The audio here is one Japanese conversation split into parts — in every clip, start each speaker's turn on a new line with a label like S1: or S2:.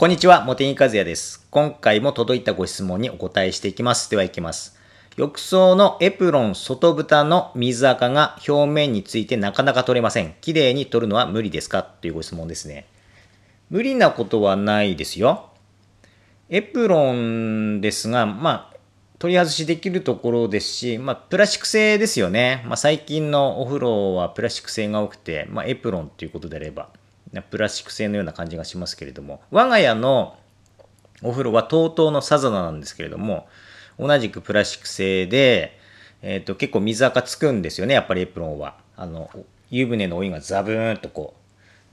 S1: こんにちは、茂木和也です。今回も届いたご質問にお答えしていきます。では行きます。浴槽のエプロン外蓋の水垢が表面についてなかなか取れません。綺麗に取るのは無理ですか？というご質問ですね。無理なことはないですよ。エプロンですが、まあ、取り外しできるところですし、まあ、プラスチック製ですよね。まあ、最近のお風呂はプラスチック製が多くて、まあ、エプロンということであれば、プラスチック製のような感じがしますけれども、我が家のお風呂は TOTO のサザナなんですけれども、同じくプラスチック製で、えっ、と、結構水垢つくんですよね、やっぱりエプロンは。あの、湯船のお湯がザブーンとこ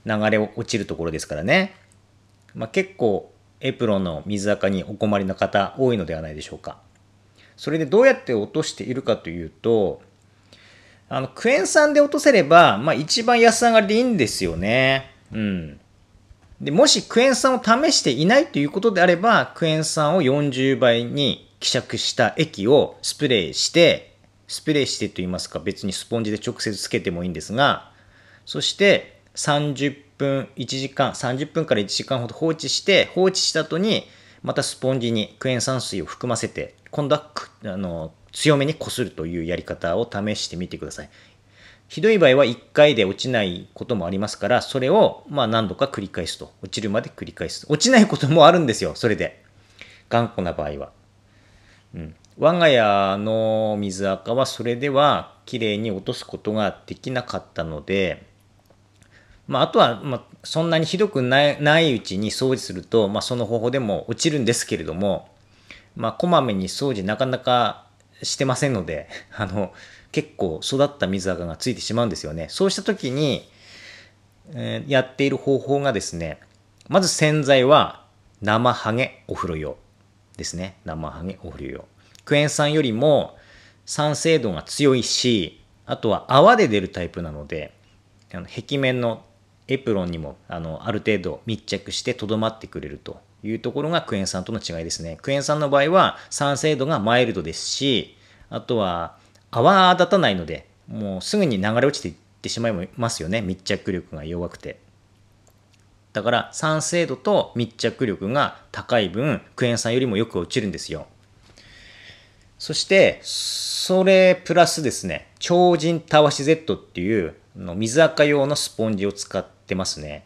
S1: う、流れ落ちるところですからね。まあ、結構、エプロンの水垢にお困りの方多いのではないでしょうか。それでどうやって落としているかというと、あの、クエン酸で落とせれば、まあ一番安上がりでいいんですよね。うん。で、もしクエン酸を試していないということであれば、クエン酸を40倍に希釈した液をスプレーして、スプレーしてと言いますか、別にスポンジで直接つけてもいいんですが、そして30分、1時間、30分から1時間ほど放置して、放置した後に、またスポンジにクエン酸水を含ませて、今度はあの強めにこするというやり方を試してみてください。ひどい場合は1回で落ちないこともありますから、それをまあ何度か繰り返すと。落ちるまで繰り返す。落ちないこともあるんですよ、それで。頑固な場合は。うん。我が家の水垢はそれでは綺麗に落とすことができなかったので、まあ、あとは、まあ、そんなにひどくないないうちに掃除すると、まあ、その方法でも落ちるんですけれども、まあ、こまめに掃除なかなかしてませんので、あの、結構育った水垢がついてしまうんですよね。そうした時に、えーやっている方法がですね、まず洗剤は生ハゲお風呂用ですね。生ハゲお風呂用。クエン酸よりも酸性度が強いし、あとは泡で出るタイプなので、あの壁面のエプロンにもあのある程度密着してとどまってくれるというところがクエン酸との違いですね。クエン酸の場合は酸性度がマイルドですし、あとは泡立たないので、もうすぐに流れ落ちていってしまいますよね。密着力が弱くて。だから酸性度と密着力が高い分、クエン酸よりもよく落ちるんですよ。そして、それプラスですね、超人たわし Z っていうの水垢用のスポンジを使ってますね。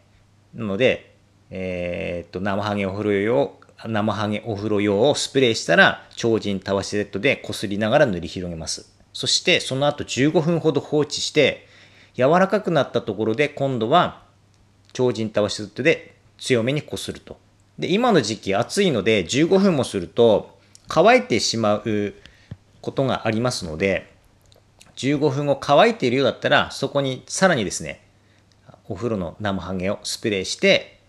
S1: なので、えーっと、生ハゲお風呂用、生ハゲお風呂用をスプレーしたら、超人たわし Z で擦りながら塗り広げます。そして、その後15分ほど放置して、柔らかくなったところで、今度は超人たわし Z で強めに擦ると。で、今の時期暑いので、15分もすると乾いてしまうことがありますので、15分後乾いているようだったら、そこにさらにですね、お風呂の生ハゲをスプレーして、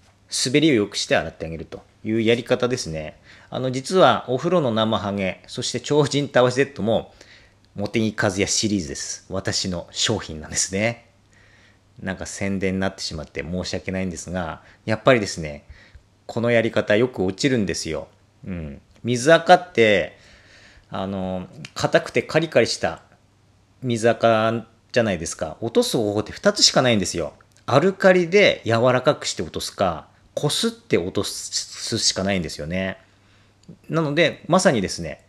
S1: 滑りを良くして洗ってあげるというやり方ですね。あの、実はお風呂の生ハゲ、そして超人たわし Z も、茂木和也シリーズです。私の商品なんですね。なんか宣伝になってしまって申し訳ないんですが、やっぱりですね、このやり方よく落ちるんですよ。うん。水垢って、あの、硬くてカリカリした水垢じゃないですか。落とす方法って2つしかないんですよ。アルカリで柔らかくして落とすか、こすって落とすしかないんですよね。なので、まさにですね、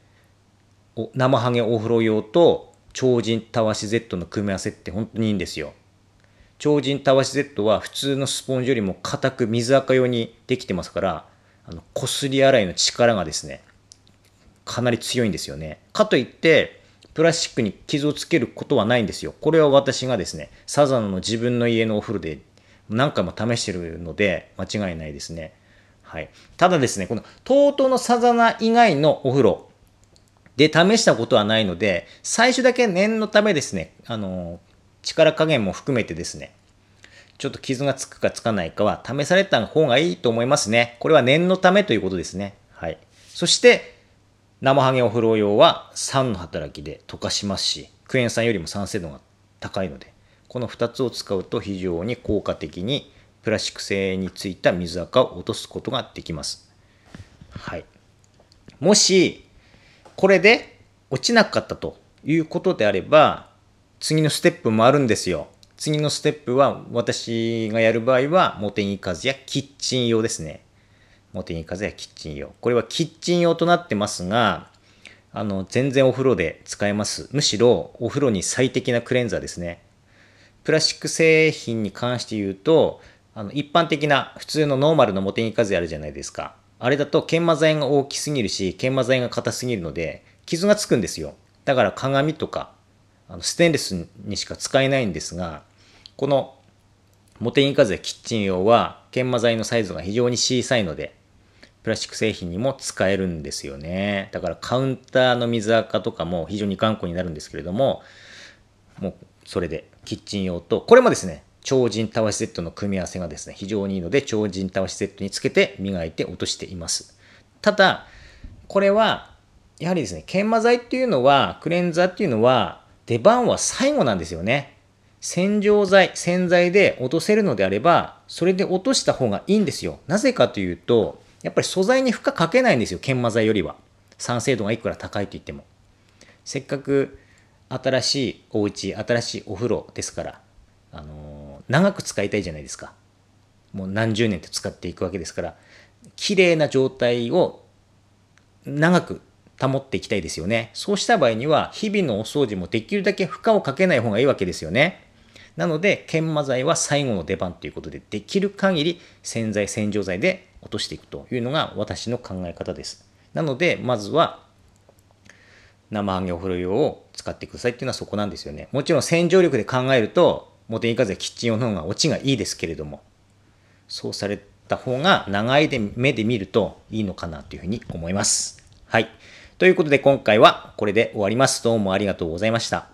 S1: 生ハゲお風呂用と超人たわし Z の組み合わせって本当にいいんですよ。超人たわし Z は普通のスポンジよりも硬く水垢用にできてますから、あの、こすり洗いの力がですね、かなり強いんですよね。かといって、プラスチックに傷をつけることはないんですよ。これは私がですね、サザンの自分の家のお風呂で何回も試してるので、間違いないですね。はい。ただですね、この TOTO のサザナ以外のお風呂で試したことはないので、最初だけ念のためですね、あの、力加減も含めてですね、ちょっと傷がつくかつかないかは試された方がいいと思いますね。これは念のためということですね。はい。そして、生ハゲお風呂用は酸の働きで溶かしますし、クエン酸よりも酸性度が高いので、この2つを使うと非常に効果的にプラスチック製についた水垢を落とすことができます。はい。もし、これで落ちなかったということであれば、次のステップもあるんですよ。次のステップは、私がやる場合は、モテギカズやキッチン用ですね。茂木風やキッチン用。これはキッチン用となってますが、あの、全然お風呂で使えます。むしろお風呂に最適なクレンザーですね。プラスチック製品に関して言うと、あの一般的な普通のノーマルの茂木風あるじゃないですか。あれだと研磨剤が大きすぎるし、研磨剤が硬すぎるので、傷がつくんですよ。だから鏡とか、あのステンレスにしか使えないんですが、この茂木風キッチン用は研磨剤のサイズが非常に小さいので、プラスチック製品にも使えるんですよね。だからカウンターの水垢とかも非常に頑固になるんですけれども、もうそれでキッチン用と、これもですね、超人たわしセットの組み合わせがですね、非常にいいので、超人たわしセットにつけて磨いて落としています。ただ、これは、やはりですね、研磨剤っていうのは、クレンザーっていうのは、出番は最後なんですよね。洗浄剤、洗剤で落とせるのであれば、それで落とした方がいいんですよ。なぜかというと、やっぱり素材に負荷かけないんですよ、研磨剤よりは。酸性度がいくら高いと言っても。せっかく新しいお家、新しいお風呂ですから、あの、長く使いたいじゃないですか。もう何十年と使っていくわけですから、綺麗な状態を長く保っていきたいですよね。そうした場合には、日々のお掃除もできるだけ負荷をかけない方がいいわけですよね。なので、研磨剤は最後の出番ということで、できる限り洗剤、洗浄剤で落としていくというのが私の考え方です。なので、まずは、生揚げお風呂用を使ってくださいっていうのはそこなんですよね。もちろん洗浄力で考えると、モテイカゼキッチン用の方がオチがいいですけれども、そうされた方が長いで目で見るといいのかなというふうに思います。はい。ということで今回はこれで終わります。どうもありがとうございました。